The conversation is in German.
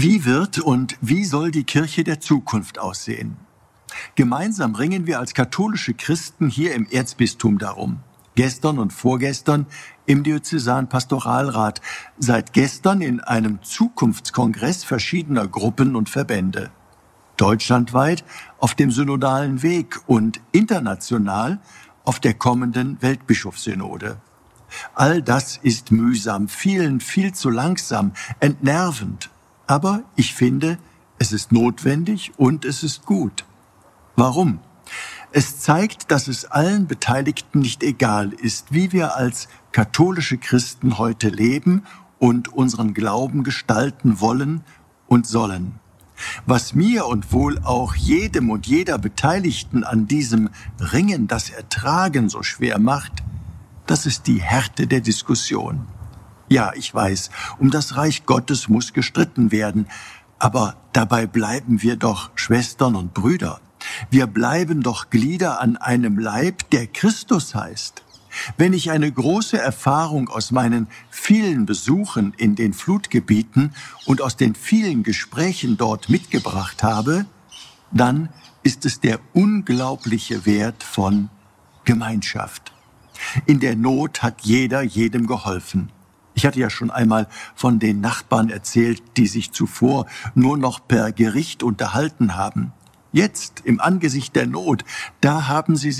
Wie wird und wie soll die Kirche der Zukunft aussehen? Gemeinsam ringen wir als katholische Christen hier im Erzbistum darum. Gestern und vorgestern im Diözesanpastoralrat, seit gestern in einem Zukunftskongress verschiedener Gruppen und Verbände. Deutschlandweit auf dem synodalen Weg und international auf der kommenden Weltbischofssynode. All das ist mühsam, vielen viel zu langsam, entnervend. Aber ich finde, es ist notwendig und es ist gut. Warum? Es zeigt, dass es allen Beteiligten nicht egal ist, wie wir als katholische Christen heute leben und unseren Glauben gestalten wollen und sollen. Was mir und wohl auch jedem und jeder Beteiligten an diesem Ringen das Ertragen so schwer macht, das ist die Härte der Diskussion. Ja, ich weiß, um das Reich Gottes muss gestritten werden, aber dabei bleiben wir doch Schwestern und Brüder. Wir bleiben doch Glieder an einem Leib, der Christus heißt. Wenn ich eine große Erfahrung aus meinen vielen Besuchen in den Flutgebieten und aus den vielen Gesprächen dort mitgebracht habe, dann ist es der unglaubliche Wert von Gemeinschaft. In der Not hat jeder jedem geholfen. Ich hatte ja schon einmal von den Nachbarn erzählt, die sich zuvor nur noch per Gericht unterhalten haben. Jetzt, im Angesicht der Not, da haben sie sich